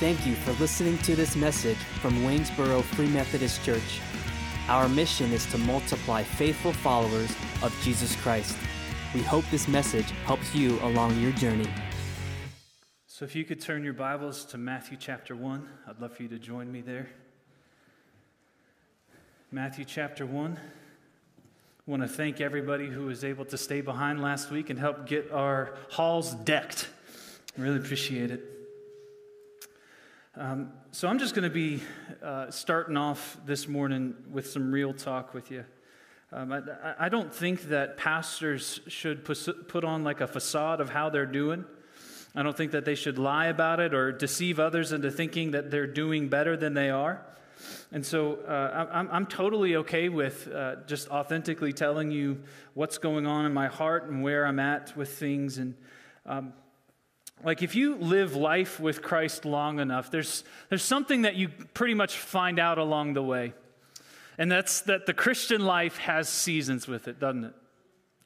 Thank you for listening to this message from Waynesboro Free Methodist Church. Our mission is to multiply faithful followers of Jesus Christ. We hope this message helps you along your journey. So, if you could turn your Bibles to Matthew chapter 1, I'd love for you to join me there. Matthew chapter 1. I want to thank everybody who was able to stay behind last week and help get our halls decked. I really appreciate it. Um, so, I'm just going to be uh, starting off this morning with some real talk with you. Um, I, I, don't think that pastors should put on like a facade of how they're doing. I don't think that they should lie about it or deceive others into thinking that they're doing better than they are. And so uh, I'm, I'm totally okay with uh, just authentically telling you what's going on in my heart and where I'm at with things. And um, like if you live life with Christ long enough, there's, there's something that you pretty much find out along the way. And that's that the Christian life has seasons with it, doesn't it?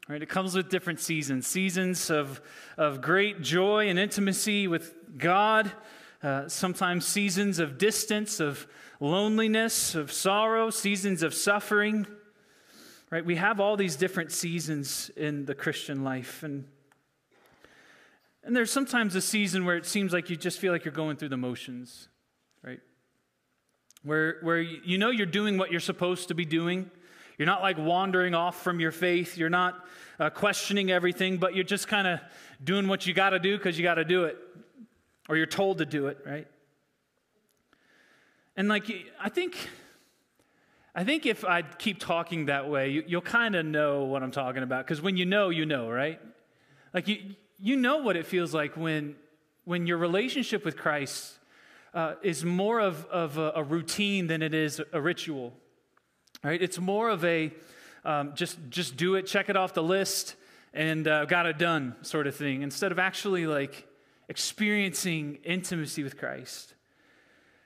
Right? It comes with different seasons seasons of, of great joy and intimacy with God, uh, sometimes seasons of distance, of loneliness, of sorrow, seasons of suffering. Right? We have all these different seasons in the Christian life. And, and there's sometimes a season where it seems like you just feel like you're going through the motions, right? Where, where you know you're doing what you're supposed to be doing you're not like wandering off from your faith. You're not uh, questioning everything, but you're just kind of doing what you got to do because you got to do it, or you're told to do it, right? And like, I think, I think if I keep talking that way, you, will kind of know what I'm talking about. Because when you know, you know, right? Like you, you know what it feels like when, when your relationship with Christ uh, is more of, of a, a routine than it is a ritual. Right? It's more of a um, just, just do it, check it off the list, and uh, got it done sort of thing, instead of actually like experiencing intimacy with Christ.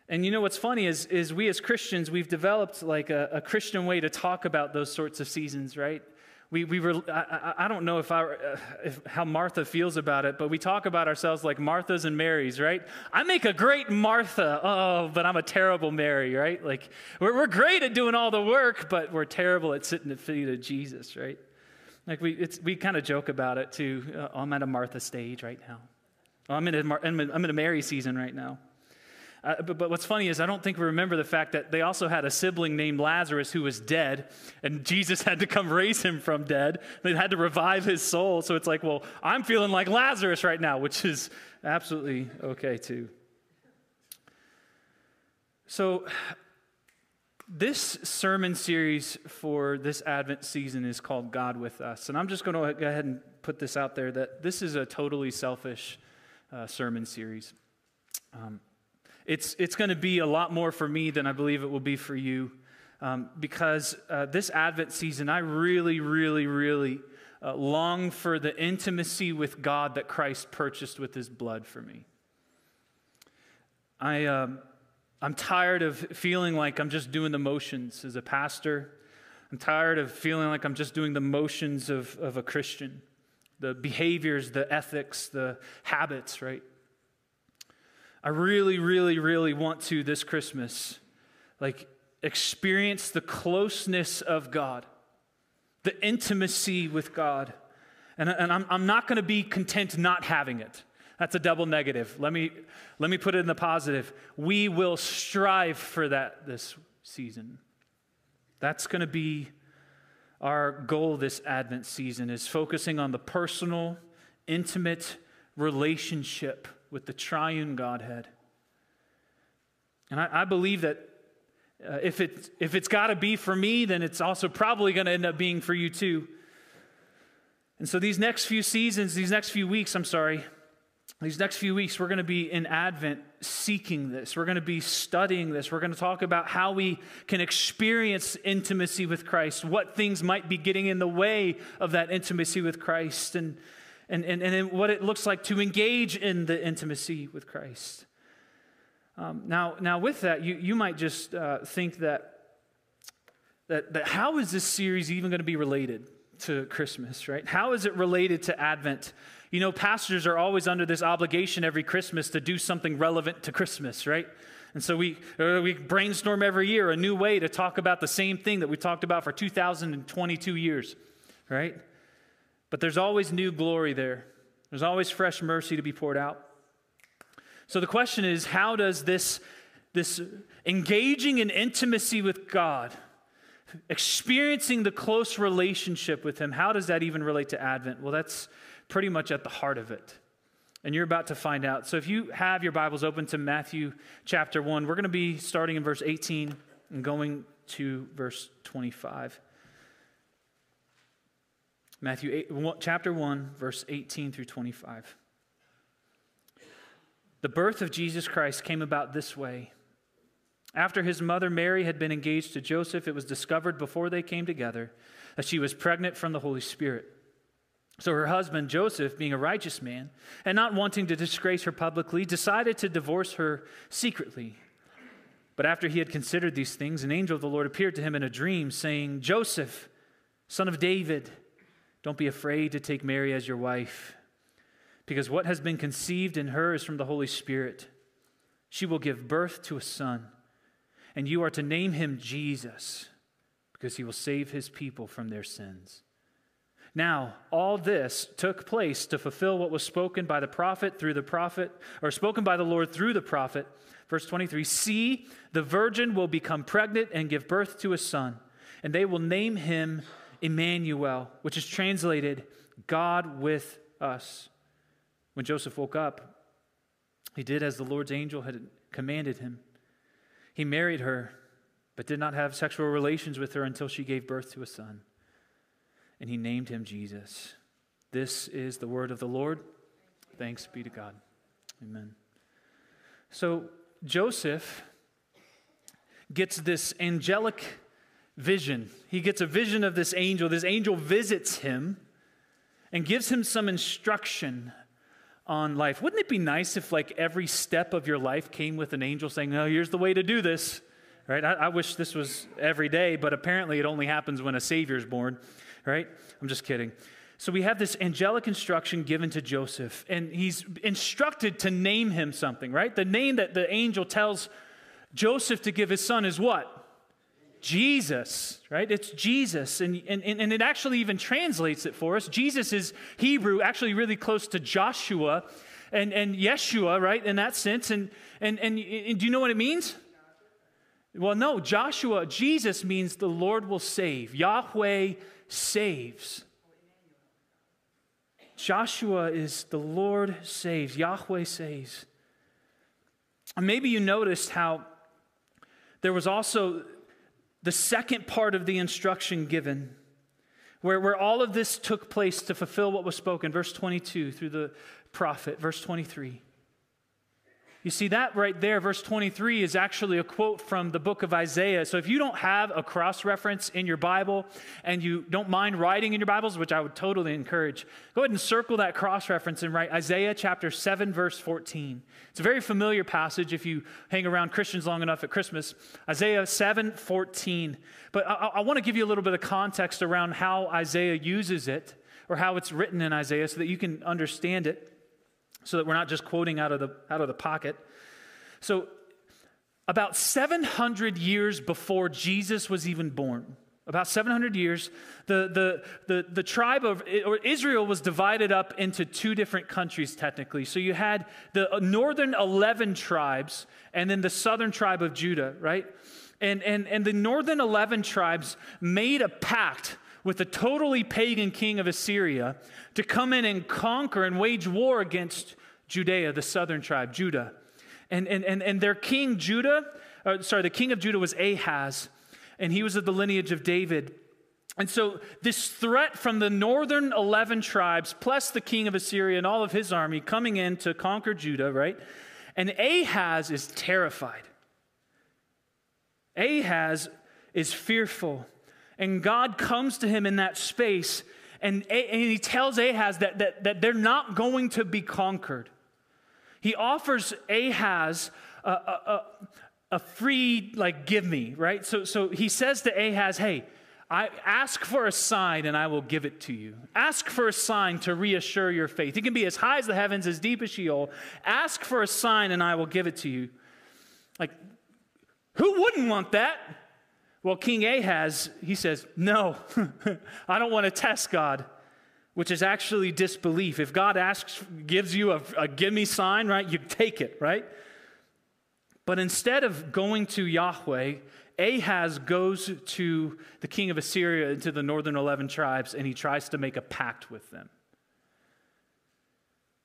And you know what's funny is, is we as Christians, we've developed like a, a Christian way to talk about those sorts of seasons, right? We, we were, I, I don't know if, I, uh, if how Martha feels about it, but we talk about ourselves like Marthas and Marys, right? I make a great Martha, oh, but I'm a terrible Mary, right? Like, we're, we're great at doing all the work, but we're terrible at sitting at the feet of Jesus, right? Like, we, we kind of joke about it too. Uh, I'm at a Martha stage right now. I'm in a, I'm in a Mary season right now. Uh, but, but, what's funny is I don't think we remember the fact that they also had a sibling named Lazarus who was dead, and Jesus had to come raise him from dead. They had to revive his soul. So it's like, well, I'm feeling like Lazarus right now, which is absolutely okay too. So, this sermon series for this Advent season is called God with Us. And I'm just going to go ahead and put this out there that this is a totally selfish uh, sermon series. Um, it's, it's going to be a lot more for me than I believe it will be for you. Um, because uh, this Advent season, I really, really, really uh, long for the intimacy with God that Christ purchased with his blood for me. I, um, I'm tired of feeling like I'm just doing the motions as a pastor. I'm tired of feeling like I'm just doing the motions of, of a Christian, the behaviors, the ethics, the habits, right? I really, really, really want to this Christmas, like, experience the closeness of God, the intimacy with God. And, and I'm, I'm not going to be content not having it. That's a double negative. Let me, let me put it in the positive. We will strive for that this season. That's going to be our goal this Advent season is focusing on the personal, intimate relationship with the triune Godhead. And I, I believe that uh, if, it, if it's got to be for me, then it's also probably going to end up being for you too. And so these next few seasons, these next few weeks, I'm sorry, these next few weeks, we're going to be in Advent seeking this. We're going to be studying this. We're going to talk about how we can experience intimacy with Christ, what things might be getting in the way of that intimacy with Christ. And and, and, and what it looks like to engage in the intimacy with Christ. Um, now, now, with that, you, you might just uh, think that, that, that how is this series even going to be related to Christmas, right? How is it related to Advent? You know, pastors are always under this obligation every Christmas to do something relevant to Christmas, right? And so we, uh, we brainstorm every year a new way to talk about the same thing that we talked about for 2022 years, right? But there's always new glory there, there's always fresh mercy to be poured out. So the question is how does this, this engaging in intimacy with God, experiencing the close relationship with Him, how does that even relate to Advent? Well, that's pretty much at the heart of it. And you're about to find out. So if you have your Bibles open to Matthew chapter 1, we're going to be starting in verse 18 and going to verse 25. Matthew 8, chapter 1, verse 18 through 25. The birth of Jesus Christ came about this way. After his mother Mary had been engaged to Joseph, it was discovered before they came together that she was pregnant from the Holy Spirit. So her husband, Joseph, being a righteous man and not wanting to disgrace her publicly, decided to divorce her secretly. But after he had considered these things, an angel of the Lord appeared to him in a dream, saying, Joseph, son of David, don't be afraid to take Mary as your wife, because what has been conceived in her is from the Holy Spirit. She will give birth to a son, and you are to name him Jesus, because he will save his people from their sins. Now, all this took place to fulfill what was spoken by the prophet through the prophet, or spoken by the Lord through the prophet. Verse 23 See, the virgin will become pregnant and give birth to a son, and they will name him Emmanuel, which is translated God with us. When Joseph woke up, he did as the Lord's angel had commanded him. He married her, but did not have sexual relations with her until she gave birth to a son and he named him Jesus. This is the word of the Lord. Thanks be to God. Amen. So Joseph gets this angelic vision. He gets a vision of this angel. This angel visits him and gives him some instruction on life. Wouldn't it be nice if, like, every step of your life came with an angel saying, Oh, here's the way to do this? Right? I, I wish this was every day, but apparently it only happens when a Savior's born right? I'm just kidding. So we have this angelic instruction given to Joseph, and he's instructed to name him something, right? The name that the angel tells Joseph to give his son is what? Jesus, right? It's Jesus. And, and, and it actually even translates it for us. Jesus is Hebrew, actually really close to Joshua and, and Yeshua, right? In that sense. And, and, and, and do you know what it means? Well, no, Joshua, Jesus means the Lord will save. Yahweh saves. Joshua is the Lord saves, Yahweh saves. Maybe you noticed how there was also the second part of the instruction given, where, where all of this took place to fulfill what was spoken, verse 22 through the prophet, verse 23. You see, that right there, verse 23, is actually a quote from the book of Isaiah. So if you don't have a cross reference in your Bible and you don't mind writing in your Bibles, which I would totally encourage, go ahead and circle that cross reference and write Isaiah chapter 7, verse 14. It's a very familiar passage if you hang around Christians long enough at Christmas. Isaiah 7, 14. But I, I want to give you a little bit of context around how Isaiah uses it or how it's written in Isaiah so that you can understand it so that we're not just quoting out of the, out of the pocket. So, about 700 years before Jesus was even born, about 700 years, the, the, the, the tribe of or Israel was divided up into two different countries, technically. So you had the northern 11 tribes and then the southern tribe of Judah, right? And, and, and the northern 11 tribes made a pact with the totally pagan king of Assyria to come in and conquer and wage war against Judea, the southern tribe, Judah. And, and, and, and their king, Judah, uh, sorry, the king of Judah was Ahaz, and he was of the lineage of David. And so, this threat from the northern 11 tribes, plus the king of Assyria and all of his army coming in to conquer Judah, right? And Ahaz is terrified. Ahaz is fearful. And God comes to him in that space, and, and he tells Ahaz that, that, that they're not going to be conquered. He offers Ahaz a, a, a, free, like, give me, right? So, so he says to Ahaz, hey, I ask for a sign and I will give it to you. Ask for a sign to reassure your faith. It can be as high as the heavens, as deep as Sheol. Ask for a sign and I will give it to you. Like, who wouldn't want that? Well, King Ahaz, he says, No, I don't want to test God, which is actually disbelief. If God asks, gives you a, a give me sign, right, you take it, right? But instead of going to Yahweh, Ahaz goes to the king of Assyria and to the northern 11 tribes, and he tries to make a pact with them.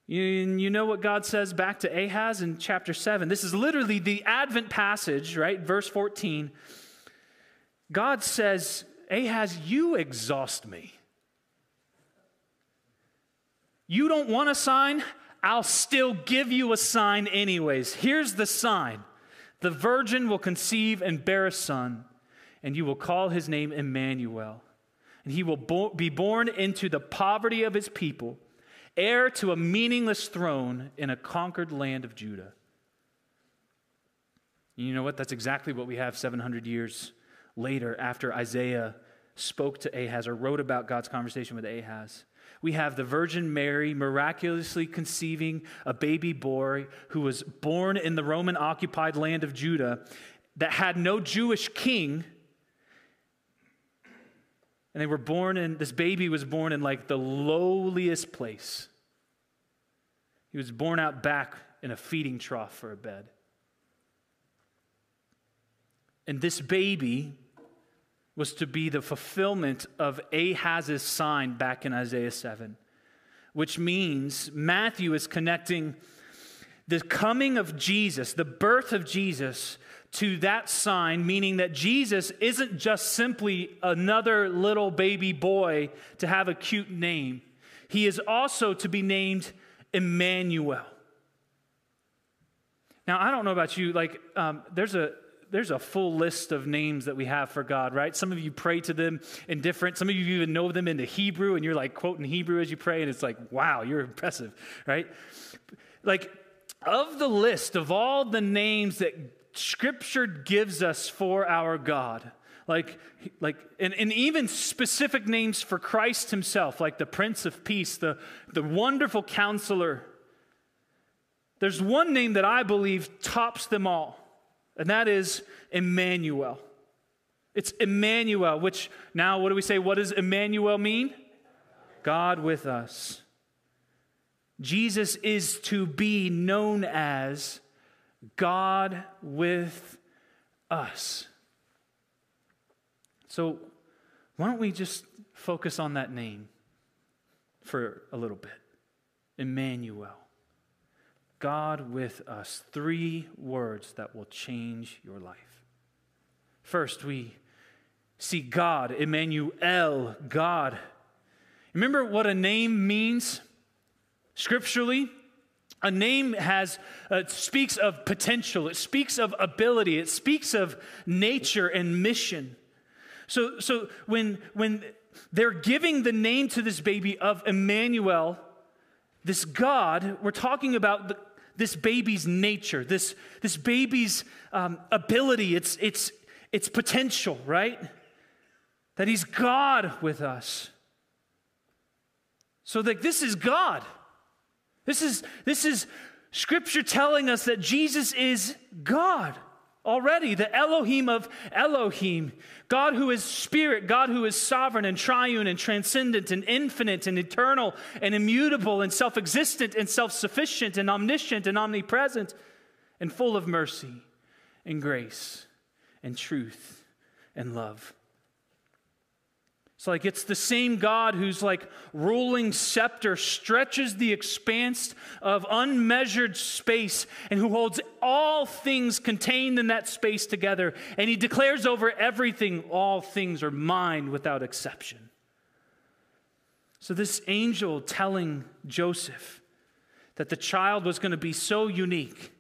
You, know what God says back to Ahaz in chapter 7? This is literally the Advent passage, right? Verse 14. God says, Ahaz, you exhaust me. You don't want a sign? I'll still give you a sign, anyways. Here's the sign the virgin will conceive and bear a son, and you will call his name Emmanuel. And he will bo- be born into the poverty of his people, heir to a meaningless throne in a conquered land of Judah. You know what? That's exactly what we have 700 years later after Isaiah spoke to Ahaz or wrote about God's conversation with Ahaz we have the Virgin Mary miraculously conceiving a baby boy who was born in the Roman occupied land of Judah that had no Jewish king. And they were born in, this baby was born in like the lowliest place. He was born out back in a feeding trough for a bed. And this baby was to be the fulfillment of Ahaz's sign back in Isaiah 7, which means Matthew is connecting the coming of Jesus, the birth of Jesus, to that sign, meaning that Jesus isn't just simply another little baby boy to have a cute name. He is also to be named Emmanuel. Now, I don't know about you, like, um, there's a there's a full list of names that we have for God, right? Some of you pray to them in different, some of you even know them in the Hebrew, and you're like quoting Hebrew as you pray, and it's like, wow, you're impressive, right? Like, of the list of all the names that Scripture gives us for our God, like, like and, and even specific names for Christ Himself, like the Prince of Peace, the, the wonderful counselor. There's one name that I believe tops them all and that is Emmanuel. It's Emmanuel, which now, what do we say? What does Emmanuel mean? God with us. Jesus is to be known as God with us. So, why don't we just focus on that name for a little bit? Emmanuel. God with us. Three words that will change your life. First, we see God, Emmanuel, God. Remember what a name means scripturally? A name has uh, speaks of potential. It speaks of ability. It speaks of nature and mission. So, so when when they're giving the name to this baby of Emmanuel, this God, we're talking about the, this baby's nature, this, this baby's um, ability, its, its, its potential, right? That he's God with us. So that this is God. This is, this is scripture telling us that Jesus is God already, the Elohim of Elohim, God who is spirit, God who is sovereign and triune and transcendent and infinite and eternal and immutable and self existent and self sufficient and omniscient and omnipresent and full of mercy and grace and truth and love. It's like it's the same God whose like ruling scepter stretches the expanse of unmeasured space and who holds all things contained in that space together. And he declares over everything, all things are mine without exception. So, this angel telling Joseph that the child was going to be so unique,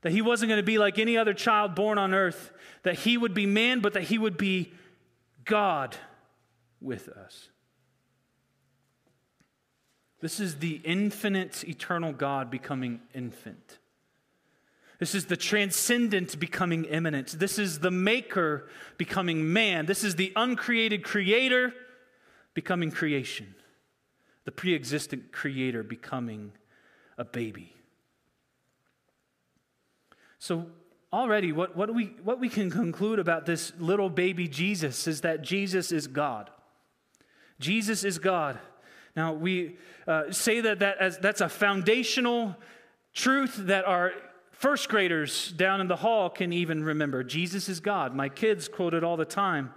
that he wasn't going to be like any other child born on earth, that he would be man, but that he would be God with us. This is the infinite, eternal God becoming infant. This is the transcendent becoming immanent. This is the maker becoming man. This is the uncreated creator becoming creation. The pre existent creator becoming a baby. So, already, what, what, we, what we can conclude about this little baby Jesus is that Jesus is God. Jesus is God. Now, we uh, say that, that as, that's a foundational truth that our first graders down in the hall can even remember. Jesus is God. My kids quote it all the time.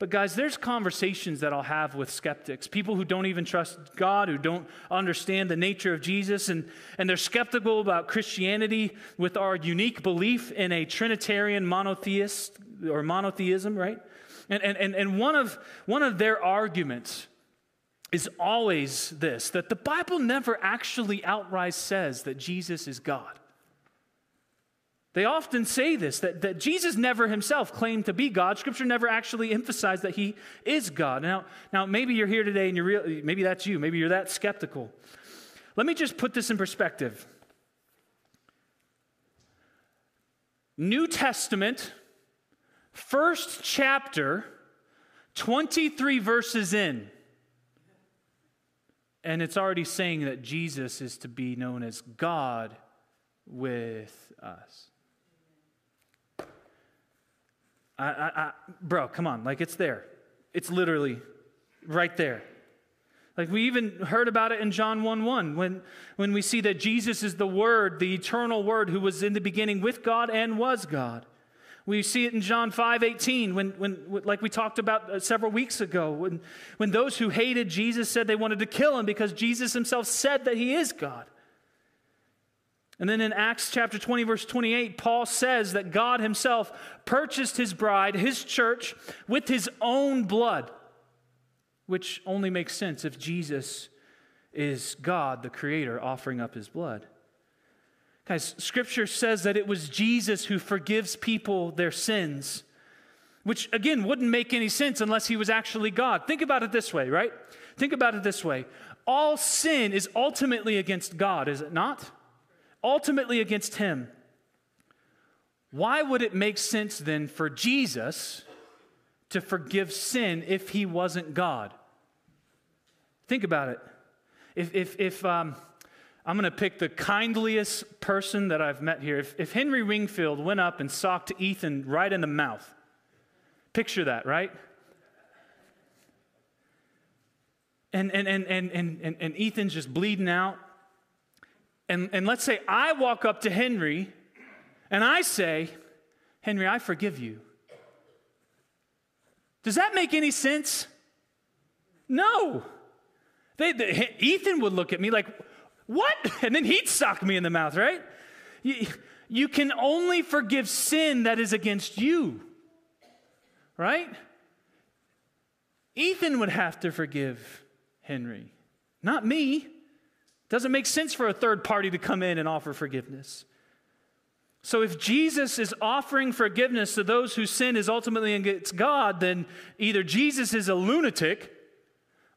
But, guys, there's conversations that I'll have with skeptics, people who don't even trust God, who don't understand the nature of Jesus, and, and they're skeptical about Christianity with our unique belief in a Trinitarian monotheist or monotheism, right? And, and, and one, of, one of their arguments is always this that the Bible never actually outright says that Jesus is God. They often say this that, that Jesus never himself claimed to be God. Scripture never actually emphasized that he is God. Now, now maybe you're here today and you're real, maybe that's you, maybe you're that skeptical. Let me just put this in perspective. New Testament, first chapter, 23 verses in. And it's already saying that Jesus is to be known as God with us. I, I, I, bro, come on. Like, it's there. It's literally right there. Like, we even heard about it in John 1 1 when, when we see that Jesus is the Word, the eternal Word who was in the beginning with God and was God. We see it in John 5 18, when, when, like we talked about uh, several weeks ago, when, when those who hated Jesus said they wanted to kill him because Jesus himself said that he is God. And then in Acts chapter 20, verse 28, Paul says that God himself purchased his bride, his church, with his own blood, which only makes sense if Jesus is God, the creator, offering up his blood. Guys, scripture says that it was Jesus who forgives people their sins, which again wouldn't make any sense unless he was actually God. Think about it this way, right? Think about it this way. All sin is ultimately against God, is it not? Ultimately against him. Why would it make sense then for Jesus to forgive sin if he wasn't God? Think about it. If, if, if um, I'm going to pick the kindliest person that I've met here. If, if Henry Wingfield went up and socked Ethan right in the mouth, picture that, right? And, and, and, and, and, and Ethan's just bleeding out. And, and let's say I walk up to Henry and I say, Henry, I forgive you. Does that make any sense? No. They, they, Ethan would look at me like, what? And then he'd sock me in the mouth, right? You, you can only forgive sin that is against you, right? Ethan would have to forgive Henry, not me. Doesn't make sense for a third party to come in and offer forgiveness. So, if Jesus is offering forgiveness to those whose sin is ultimately against God, then either Jesus is a lunatic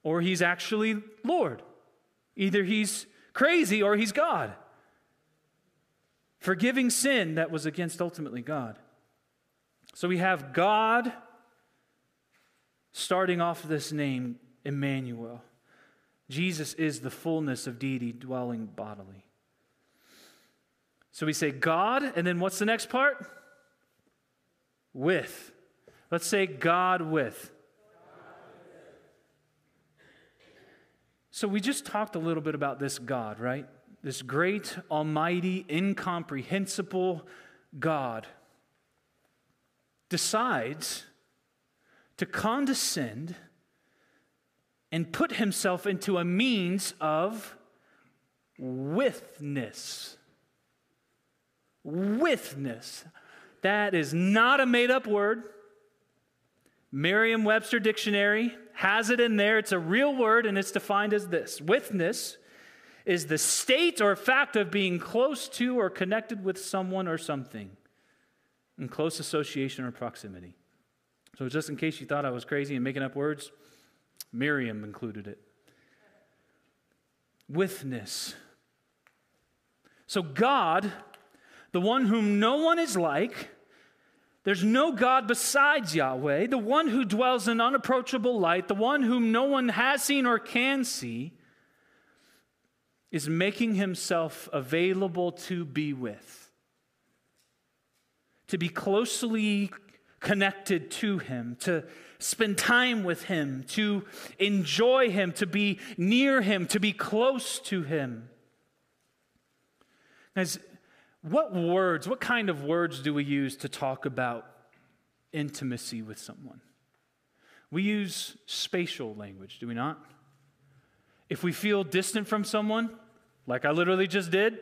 or he's actually Lord. Either he's crazy or he's God. Forgiving sin that was against ultimately God. So we have God starting off this name, Emmanuel. Jesus is the fullness of deity dwelling bodily. So we say God, and then what's the next part? With. Let's say God with. So, we just talked a little bit about this God, right? This great, almighty, incomprehensible God decides to condescend and put himself into a means of withness. Withness. That is not a made up word. Merriam Webster Dictionary has it in there. It's a real word, and it's defined as this Withness is the state or fact of being close to or connected with someone or something in close association or proximity. So, just in case you thought I was crazy and making up words, Merriam included it. Withness. So, God the one whom no one is like. There's no God besides Yahweh, the one who dwells in unapproachable light, the one whom no one has seen or can see, is making himself available to be with, to be closely connected to him, to spend time with him, to enjoy him, to be near him, to be close to him. Guys, what words, what kind of words do we use to talk about intimacy with someone? We use spatial language, do we not? If we feel distant from someone, like I literally just did,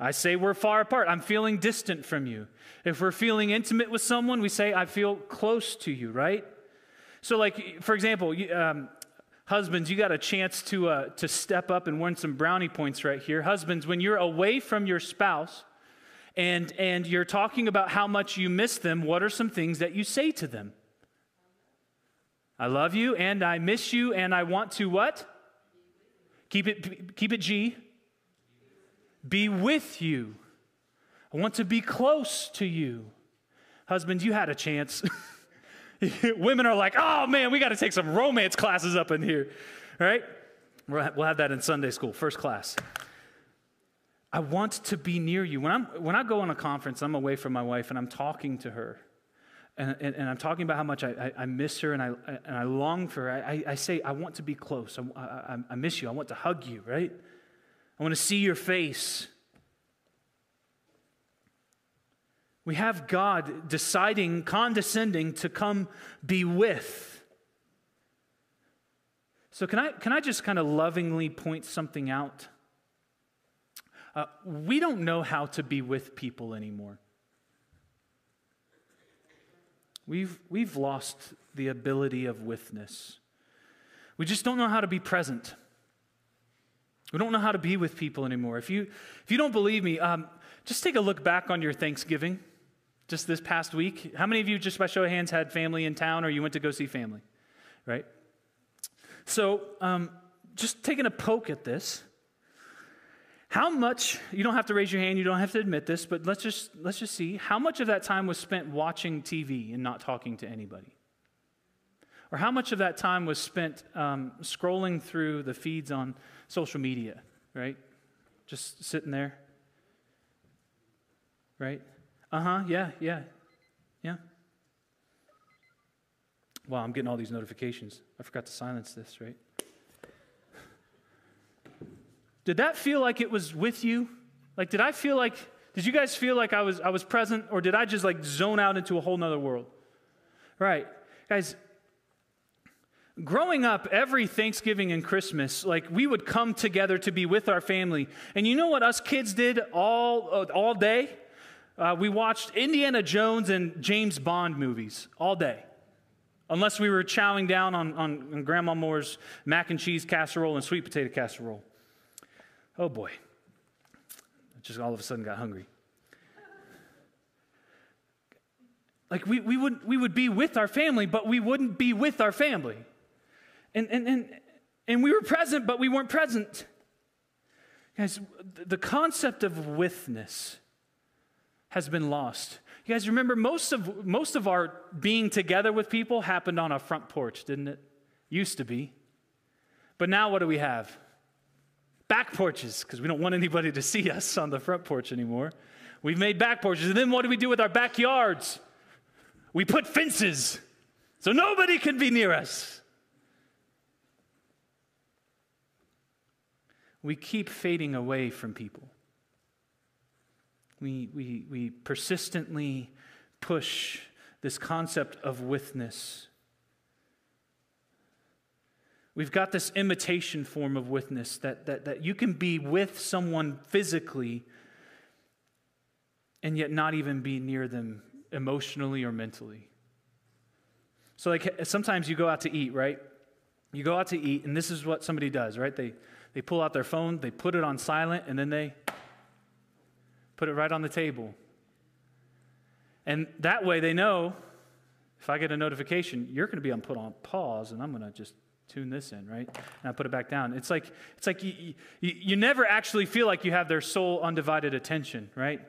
I say we're far apart. I'm feeling distant from you. If we're feeling intimate with someone, we say, I feel close to you, right? So, like, for example, um, husbands, you got a chance to, uh, to step up and win some brownie points right here. Husbands, when you're away from your spouse and, and you're talking about how much you miss them, what are some things that you say to them? I love you and I miss you and I want to what? Keep it, keep it G. Be with you. I want to be close to you. Husbands, you had a chance. Women are like, oh man, we got to take some romance classes up in here, right? We'll have that in Sunday school, first class. I want to be near you. When, I'm, when I go on a conference, I'm away from my wife and I'm talking to her. And, and, and I'm talking about how much I, I, I, miss her and I, and I long for her. I, I say, I want to be close. I, I, I miss you. I want to hug you, right? I want to see your face. We have God deciding, condescending to come be with. So, can I, can I just kind of lovingly point something out? Uh, we don't know how to be with people anymore. We've, we've lost the ability of withness. We just don't know how to be present. We don't know how to be with people anymore. If you, if you don't believe me, um, just take a look back on your Thanksgiving just this past week? How many of you, just by show of hands, had family in town or you went to go see family? Right? So, um, just taking a poke at this. How much, you don't have to raise your hand, you don't have to admit this, but let's just, let's just see. How much of that time was spent watching TV and not talking to anybody? Or how much of that time was spent um, scrolling through the feeds on social media, right? Just sitting there, right? Uh huh, yeah, yeah, yeah. Wow, I'm getting all these notifications. I forgot to silence this, right? Did that feel like it was with you? Like, did I feel like, did you guys feel like I was, I was present, or did I just like zone out into a whole nother world? Right. Guys, growing up every Thanksgiving and Christmas, like we would come together to be with our family. And you know what us kids did all, all day? uh, we watched Indiana Jones and James Bond movies all day. Unless we were chowing down on, on, on Grandma Moore's mac and cheese casserole and sweet potato casserole. Oh boy. I just all of a sudden got hungry. Like we, we, would, we would be with our family, but we wouldn't be with our family. And, and, and, and we were present, but we weren't present. Guys, the concept of withness has been lost. You guys remember most of, most of our being together with people happened on a front porch, didn't it? Used to be. But now what do we have? Back porches, because we don't want anybody to see us on the front porch anymore. We've made back porches. And then what do we do with our backyards? We put fences so nobody can be near us. We keep fading away from people. We, we, we persistently push this concept of withness. We've got this imitation form of withness that, that, that you can be with someone physically and yet not even be near them emotionally or mentally. So, like, sometimes you go out to eat, right? You go out to eat, and this is what somebody does, right? They, they pull out their phone, they put it on silent, and then they put it right on the table. And that way they know if I get a notification, you're going to be on put on pause, and I'm going to just tune this in, right? And I put it back down. It's like it's like you, you, you never actually feel like you have their sole undivided attention, right?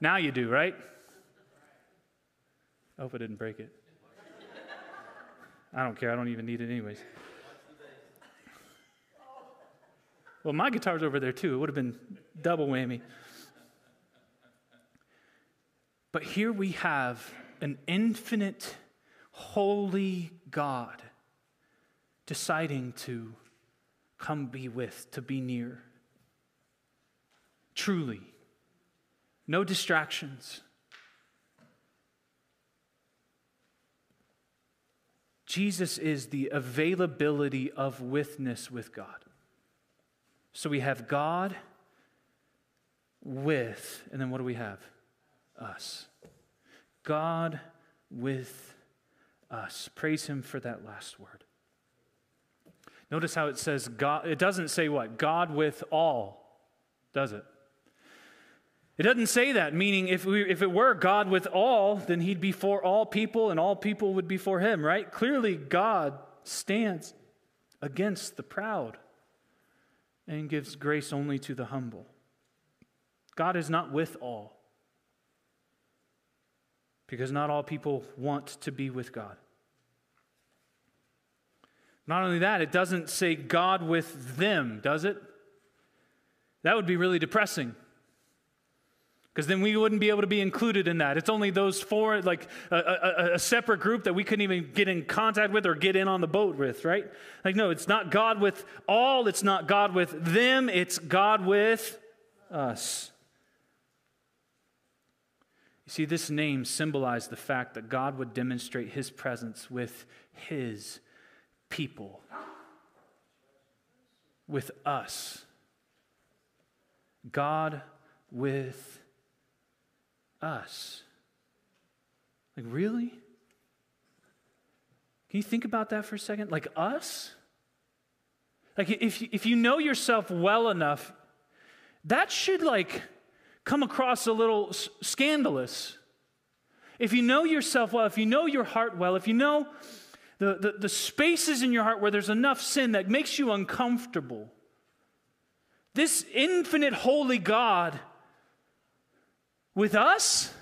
Now you do, right? I hope I didn't break it. I don't care. I don't even need it anyways. Well, my guitar's over there too. It would have been double whammy. But here we have an infinite, holy God deciding to come be with, to be near. Truly. No distractions. Jesus is the availability of withness with God. So we have God with, and then what do we have? Us. God with us. Praise Him for that last word. Notice how it says God, it doesn't say what? God with all, does it? It doesn't say that, meaning if, we, if it were God with all, then he'd be for all people and all people would be for him, right? Clearly, God stands against the proud and gives grace only to the humble. God is not with all because not all people want to be with God. Not only that, it doesn't say God with them, does it? That would be really depressing because then we wouldn't be able to be included in that. It's only those four, like a, a, a, separate group that we couldn't even get in contact with or get in on the boat with, right? Like, no, it's not God with all, it's not God with them, it's God with us. See, this name symbolized the fact that God would demonstrate his presence with his people, with us. God with us. Like, really? Can you think about that for a second? Like, us? Like, if, if you know yourself well enough, that should, like, come across a little scandalous. If you know yourself well, if you know your heart well, if you know the, the, the spaces in your heart where there's enough sin that makes you uncomfortable, this infinite holy God with us,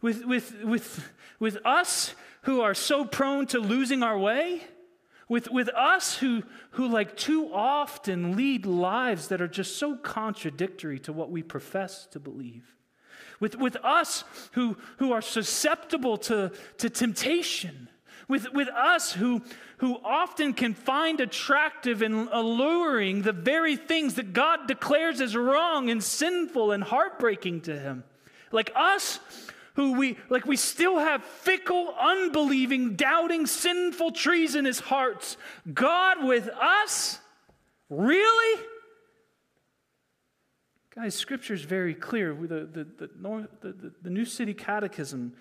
with, with, with, with us who are so prone to losing our way, with, with us who, who like too often lead lives that are just so contradictory to what we profess to believe. With, with us who, who are susceptible to, to temptation, with, with us who, who often can find attractive and alluring the very things that God declares as wrong and sinful and heartbreaking to him. Like us, who we like we still have fickle, unbelieving, doubting, sinful trees in his hearts. God with us? Really? Guys, scripture is very clear. The, the, the, the, the New City Catechism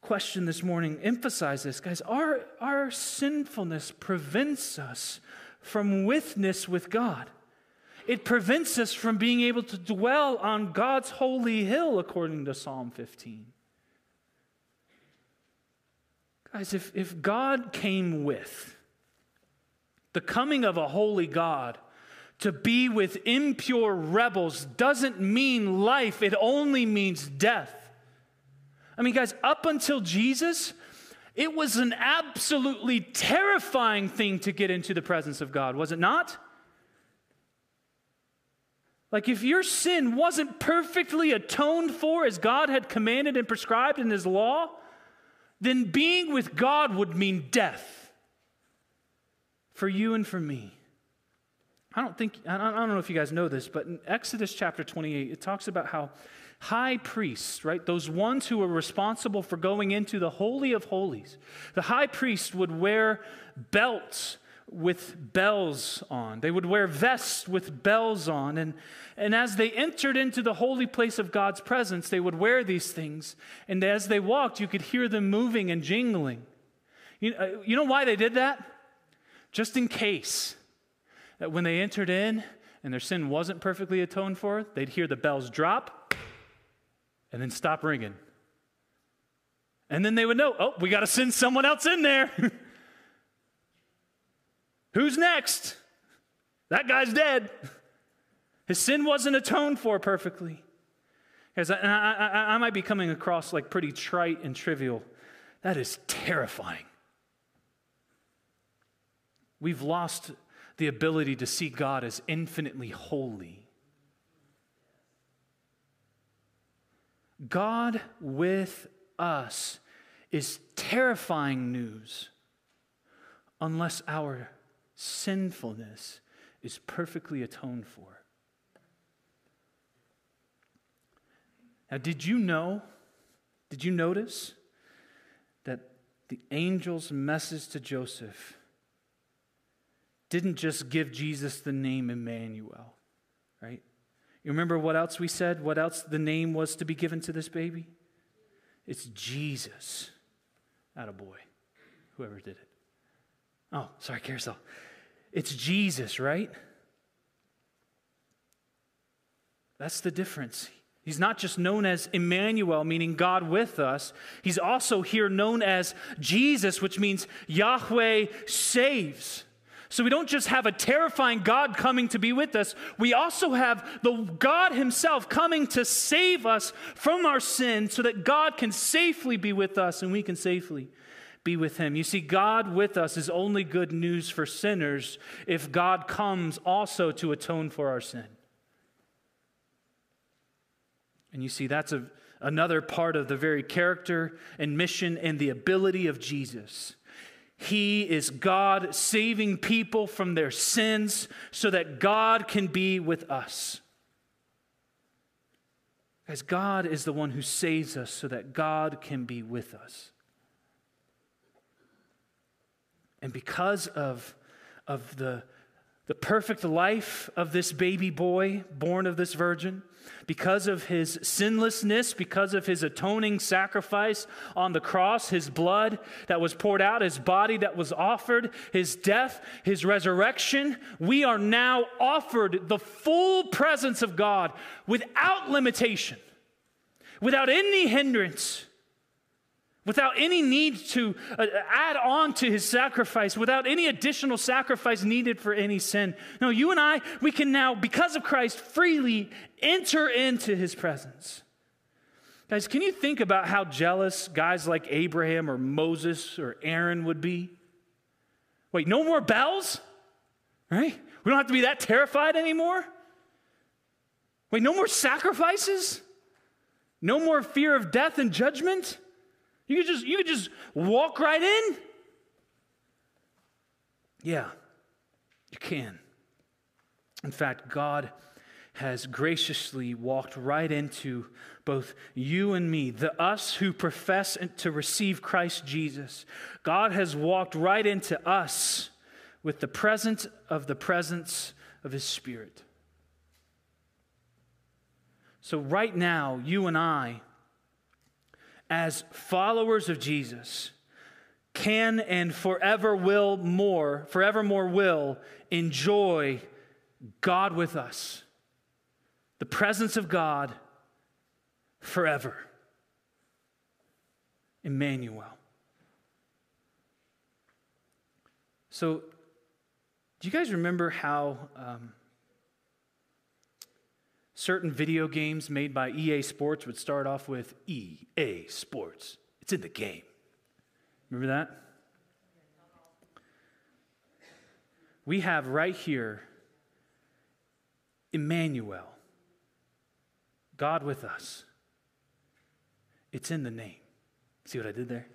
question this morning emphasize this. Guys, our, our sinfulness prevents us from withness with God. It prevents us from being able to dwell on God's holy hill, according to Psalm 15. Guys, if, if God came with the coming of a holy God to be with impure rebels doesn't mean life, it only means death. I mean, guys, up until Jesus, it was an absolutely terrifying thing to get into the presence of God, was it not? Like, if your sin wasn't perfectly atoned for as God had commanded and prescribed in His law, then being with God would mean death for you and for me. I don't think, I don't know if you guys know this, but in Exodus chapter 28, it talks about how high priests, right, those ones who were responsible for going into the Holy of Holies, the high priest would wear belts with bells on. They would wear vests with bells on. And, and as they entered into the holy place of God's presence, they would wear these things. And as they walked, you could hear them moving and jingling. You, uh, you know why they did that? Just in case that when they entered in and their sin wasn't perfectly atoned for, they'd hear the bells drop and then stop ringing. And then they would know, oh, we got to send someone else in there. Who's next? That guy's dead. His sin wasn't atoned for perfectly. Guys, I, I, I might be coming across like pretty trite and trivial. That is terrifying. We've lost the ability to see God as infinitely holy. God with us is terrifying news unless our sinfulness is perfectly atoned for. Now, did you know, did you notice that the angel's message to Joseph didn't just give Jesus the name Emmanuel, right? You remember what else we said? What else the name was to be given to this baby? It's Jesus. Not a boy, whoever did it. Oh, sorry, carousel. It's Jesus, right? That's the difference. He's not just known as Emmanuel, meaning God with us. He's also here known as Jesus, which means Yahweh saves. So we don't just have a terrifying God coming to be with us, we also have the God Himself coming to save us from our sin so that God can safely be with us and we can safely be with Him. You see, God with us is only good news for sinners if God comes also to atone for our sin. And you see, that's a, another part of the very character and mission and the ability of Jesus. He is God saving people from their sins so that God can be with us. Guys, God is the one who saves us so that God can be with us. And because of, of the, the perfect life of this baby boy born of this virgin, because of his sinlessness, because of his atoning sacrifice on the cross, his blood that was poured out, his body that was offered, his death, his resurrection, we are now offered the full presence of God without limitation, without any hindrance without any need to uh, add on to his sacrifice, without any additional sacrifice needed for any sin. No, you and I, we can now, because of Christ, freely enter into his presence. Guys, can you think about how jealous guys like Abraham or Moses or Aaron would be? Wait, no more bells? Right? We don't have to be that terrified anymore? Wait, no more sacrifices? No more fear of death and judgment? You could just you could just walk right in. Yeah, you can. In fact, God has graciously walked right into both you and me, the us who profess to receive Christ Jesus. God has walked right into us with the presence of the presence of his spirit. So right now, you and I as followers of Jesus can and forever will more, forevermore will enjoy God with us, the presence of God forever. Emmanuel. So, do you guys remember how um, certain video games made by EA Sports would start off with EA Sports. It's in the game. Remember that? We have right here Emmanuel, God with us. It's in the name. See what I did there?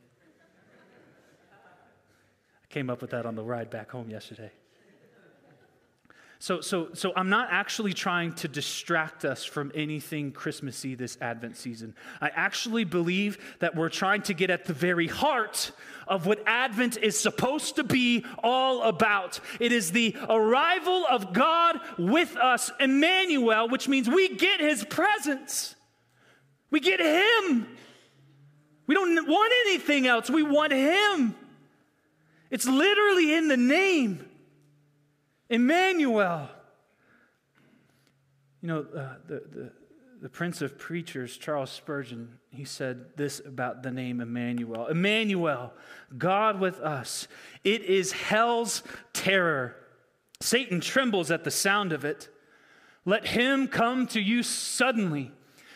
I came up with that on the ride back home yesterday. So, so, so I'm not actually trying to distract us from anything Christmassy this Advent season. I actually believe that we're trying to get at the very heart of what Advent is supposed to be all about. It is the arrival of God with us, Emmanuel, which means we get his presence. We get him. We don't want anything else. We want him. It's literally in the name. Emmanuel. You know, uh, the, the, the Prince of Preachers, Charles Spurgeon, he said this about the name Emmanuel Emmanuel, God with us. It is hell's terror. Satan trembles at the sound of it. Let him come to you suddenly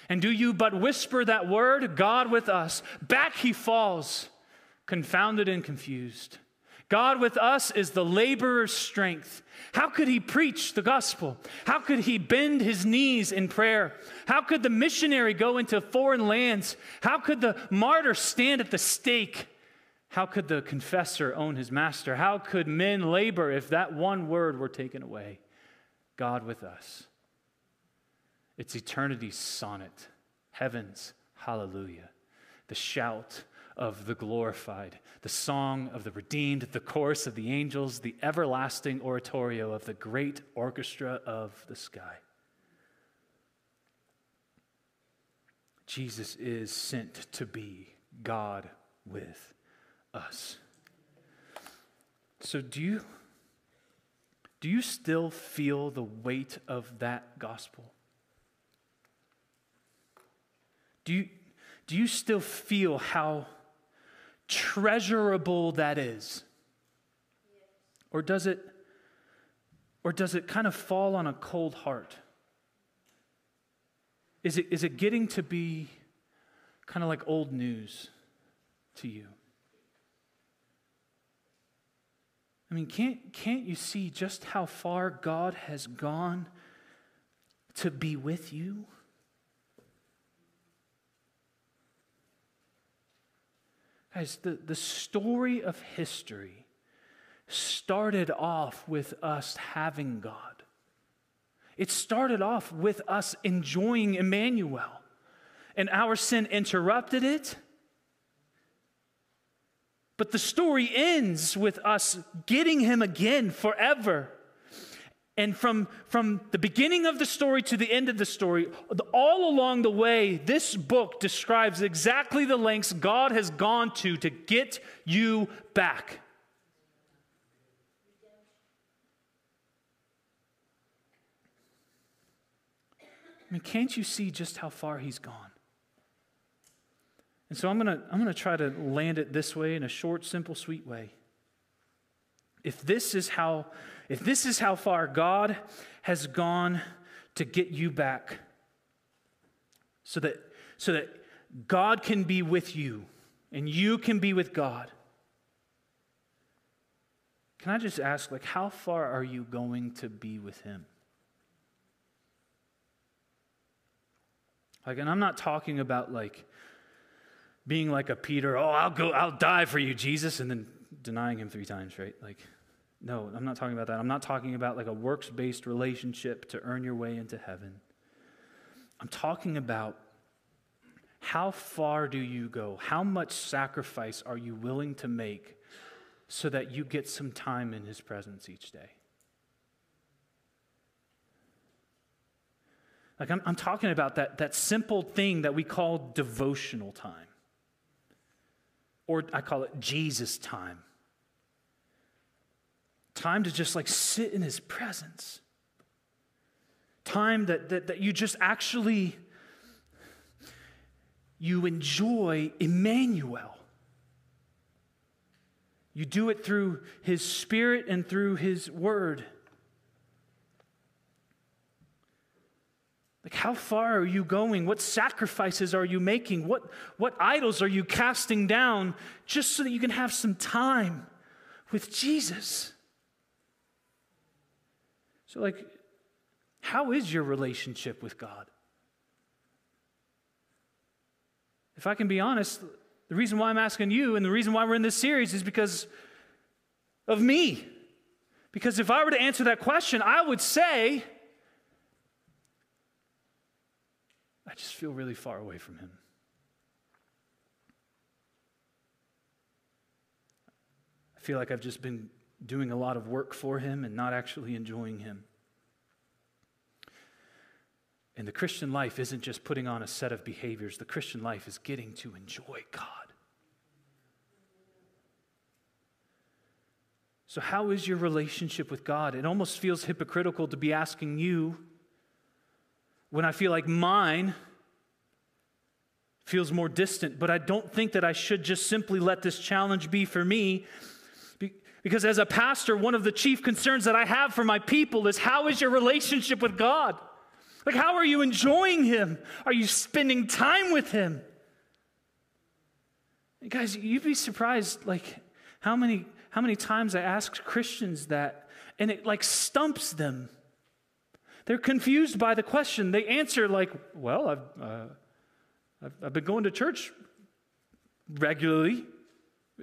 And do you but whisper that word, God with us? Back he falls, confounded and confused. God with us is the laborer's strength. How could he preach the gospel? How could he bend his knees in prayer? How could the missionary go into foreign lands? How could the martyr stand at the stake? How could the confessor own his master? How could men labor if that one word were taken away? God with us. It's eternity's sonnet, heaven's hallelujah, the shout of the glorified, the song of the redeemed, the chorus of the angels, the everlasting oratorio of the great orchestra of the sky. Jesus is sent to be God with us. So, do you, do you still feel the weight of that gospel? Do you, do you still feel how treasurable that is? Or does it or does it kind of fall on a cold heart? Is it, is it getting to be kind of like old news to you? I mean, can't, can't you see just how far God has gone to be with you? Guys, the, the story of history started off with us having God. It started off with us enjoying Emmanuel, and our sin interrupted it. But the story ends with us getting him again forever. And from, from the beginning of the story to the end of the story, all along the way, this book describes exactly the lengths God has gone to to get you back. I mean, can't you see just how far he's gone? And so I'm going to I'm going to try to land it this way in a short, simple, sweet way. If this is how if this is how far God has gone to get you back so that, so that God can be with you and you can be with God. Can I just ask, like, how far are you going to be with Him? Like, and I'm not talking about like being like a Peter, oh, I'll go, I'll die for you, Jesus, and then denying Him three times, right? Like, no, I'm not talking about that. I'm not talking about like a works based relationship to earn your way into heaven. I'm talking about how far do you go? How much sacrifice are you willing to make so that you get some time in His presence each day? Like, I'm, I'm talking about that, that simple thing that we call devotional time, or I call it Jesus time. Time to just like sit in his presence. Time that, that, that you just actually you enjoy Emmanuel. You do it through his spirit and through his word. Like, how far are you going? What sacrifices are you making? What, what idols are you casting down just so that you can have some time with Jesus? So, like, how is your relationship with God? If I can be honest, the reason why I'm asking you and the reason why we're in this series is because of me. Because if I were to answer that question, I would say, I just feel really far away from Him. I feel like I've just been doing a lot of work for Him and not actually enjoying Him. And the Christian life isn't just putting on a set of behaviors, the Christian life is getting to enjoy God. So, how is your relationship with God? It almost feels hypocritical to be asking you when I feel like mine feels more distant, but I don't think that I should just simply let this challenge be for me because as a pastor, one of the chief concerns that I have for my people is how is your relationship with God? Like, how are you enjoying Him? Are you spending time with Him? Guys, you'd be surprised, like, how many, how many times I ask Christians that, and it like stumps them. They're confused by the question. They answer like, well, I've, uh, I've, I've, been going to church regularly.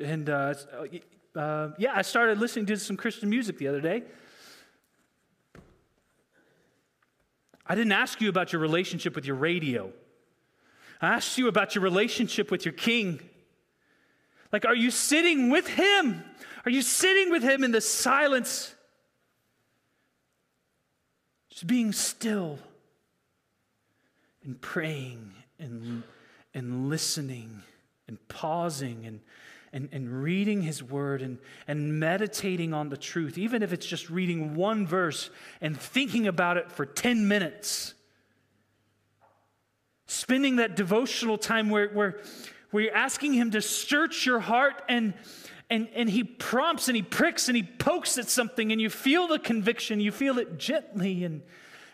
And uh, uh, yeah, I started listening to some Christian music the other day. I didn't ask you about your relationship with your radio. I asked you about your relationship with your king. Like, are you sitting with him? Are you sitting with him in the silence? Just being still and praying and, and listening and pausing and, and, and reading his word and, and meditating on the truth, even if it's just reading one verse and thinking about it for 10 minutes. Spending that devotional time where, where, where you're asking him to search your heart and, and, and he prompts and he pricks and he pokes at something and you feel the conviction, you feel it gently, and,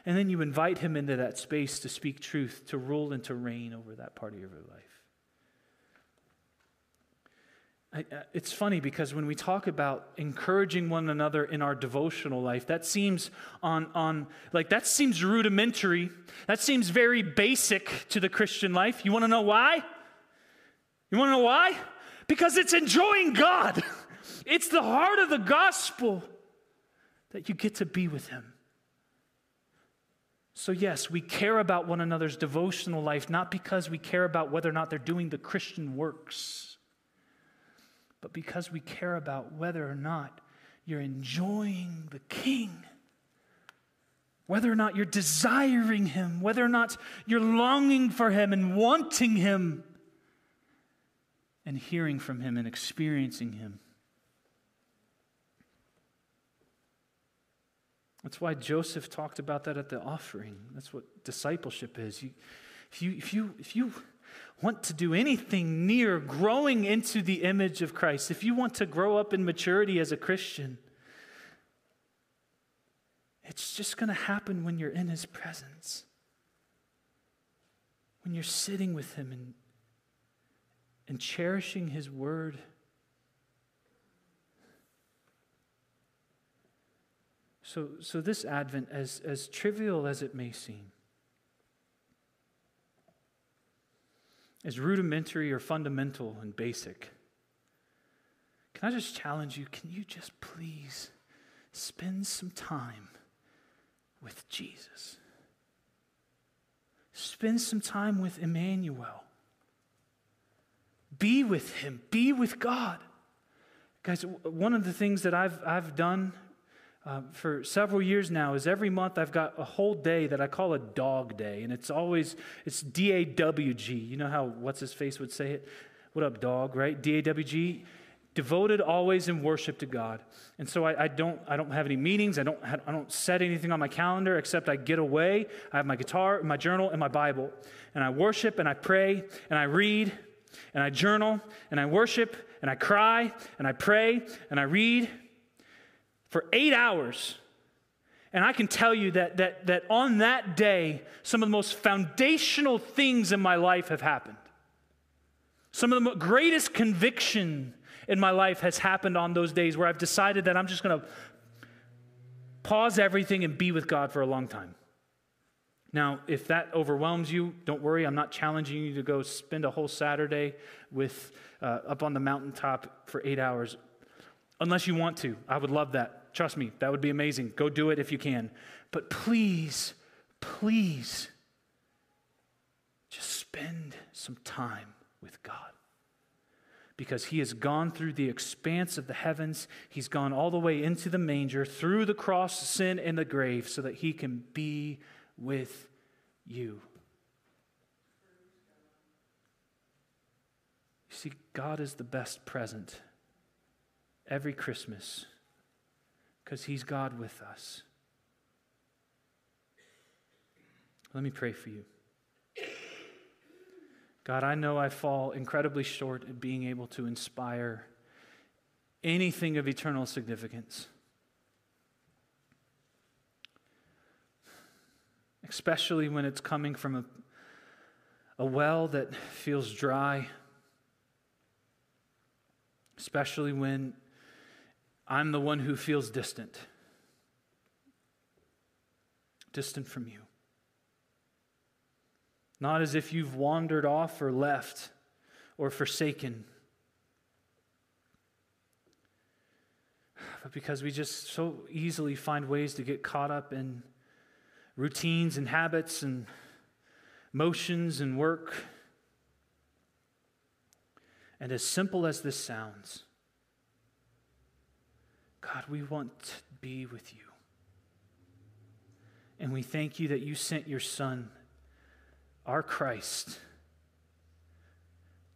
and then you invite him into that space to speak truth, to rule and to reign over that part of your life. I, it's funny because when we talk about encouraging one another in our devotional life, that seems on, on like that seems rudimentary. That seems very basic to the Christian life. You want to know why? You want to know why? Because it's enjoying God. It's the heart of the gospel that you get to be with Him. So, yes, we care about one another's devotional life, not because we care about whether or not they're doing the Christian works but because we care about whether or not you're enjoying the King, whether or not you're desiring Him, whether or not you're longing for Him and wanting Him, and hearing from Him and experiencing Him. That's why Joseph talked about that at the offering. That's what discipleship is. You, if, you, if, you, if you want to do anything near growing into the image of Christ, if you want to grow up in maturity as a Christian, it's just going to happen when you're in His presence, when you're sitting with Him and, and cherishing His word. So, so this Advent, as, as trivial as it may seem, as rudimentary or fundamental and basic. Can I just challenge you? Can you just please spend some time with Jesus? Spend some time with Emmanuel. Be with him, be with God. Guys, one of the things that I've, I've done uh, for several years now is every month I've got a whole day that I call a dog day, and it's always it's D A W G. You know how what's his face would say it? What up, dog? Right? D A W G. Devoted always in worship to God, and so I, I don't I don't have any meetings. I don't I don't set anything on my calendar except I get away. I have my guitar, my journal, and my Bible, and I worship and I pray and I read and I journal and I worship and I cry and I pray and I read for eight hours. And I can tell you that, that, that on that day, some of the most foundational things in my life have happened. Some of the greatest conviction in my life has happened on those days where I've decided that I'm just going to pause everything and be with God for a long time. Now, if that overwhelms you, don't worry. I'm not challenging you to go spend a whole Saturday with uh, up on the mountaintop for eight hours, unless you want to. I would love that. Trust me, that would be amazing. Go do it if you can. But please, please, just spend some time with God. Because he has gone through the expanse of the heavens, he's gone all the way into the manger, through the cross, sin, and the grave, so that he can be with you. You see, God is the best present every Christmas because He's God with us. Let me pray for you. God, I know I fall incredibly short at being able to inspire anything of eternal significance. especially when it's coming from a, a well that feels dry, especially when I'm the one who feels distant, distant from you. Not as if you've wandered off or left or forsaken, but because we just so easily find ways to get caught up in routines and habits and motions and work. And as simple as this sounds, God, we want to be with you. And we thank you that you sent your Son, our Christ,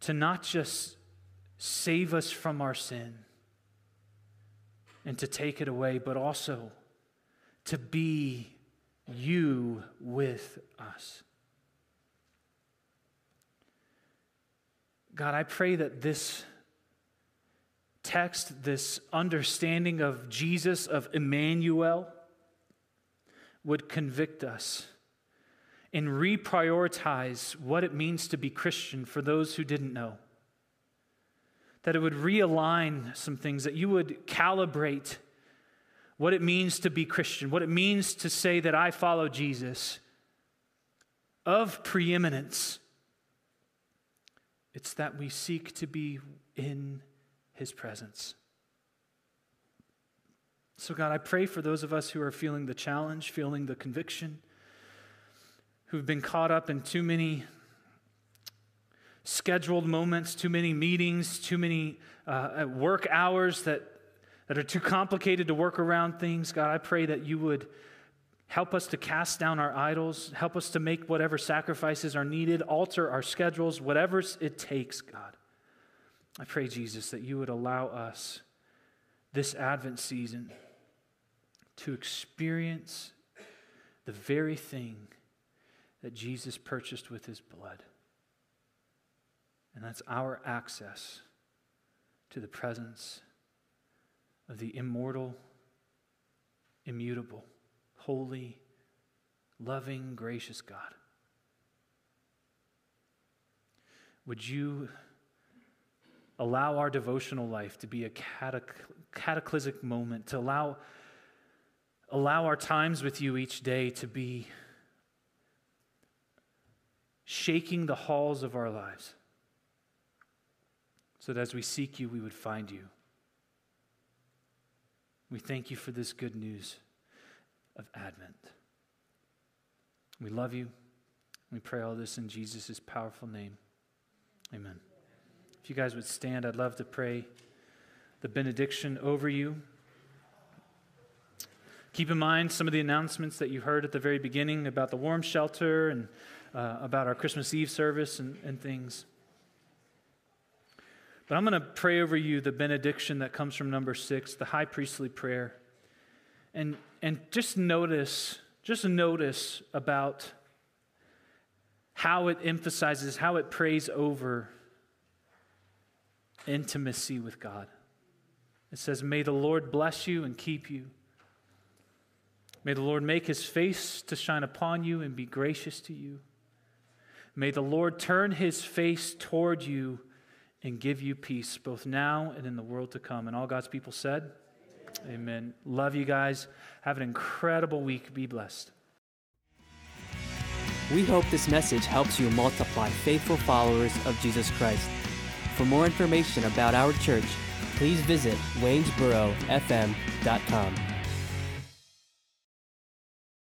to not just save us from our sin and to take it away, but also to be you with us. God, I pray that this text, this understanding of Jesus, of Emmanuel, would convict us and reprioritize what it means to be Christian for those who didn't know. That it would realign some things, that you would calibrate what it means to be Christian, what it means to say that I follow Jesus of preeminence. It's that we seek to be in his presence. So, God, I pray for those of us who are feeling the challenge, feeling the conviction, who've been caught up in too many scheduled moments, too many meetings, too many uh, work hours that, that are too complicated to work around things. God, I pray that you would help us to cast down our idols, help us to make whatever sacrifices are needed, alter our schedules, whatever it takes, God. I pray, Jesus, that you would allow us this Advent season to experience the very thing that Jesus purchased with his blood. And that's our access to the presence of the immortal, immutable, holy, loving, gracious God. Would you allow our devotional life to be a cataclysmic moment, to allow, allow our times with you each day to be shaking the halls of our lives, so that as we seek you, we would find you. We thank you for this good news of Advent. We love you. We pray all this in Jesus' powerful name. Amen. If you guys would stand, I'd love to pray the benediction over you. Keep in mind some of the announcements that you heard at the very beginning about the warm shelter and uh, about our Christmas Eve service and, and things. But I'm going to pray over you the benediction that comes from number six, the high priestly prayer. And, and just notice, just notice about how it emphasizes, how it prays over intimacy with God. It says, May the Lord bless you and keep you. May the Lord make his face to shine upon you and be gracious to you. May the Lord turn his face toward you and give you peace, both now and in the world to come. And all God's people said, Amen. Amen. Love you guys. Have an incredible week. Be blessed. We hope this message helps you multiply faithful followers of Jesus Christ. For more information about our church, please visit waynesborofm.com.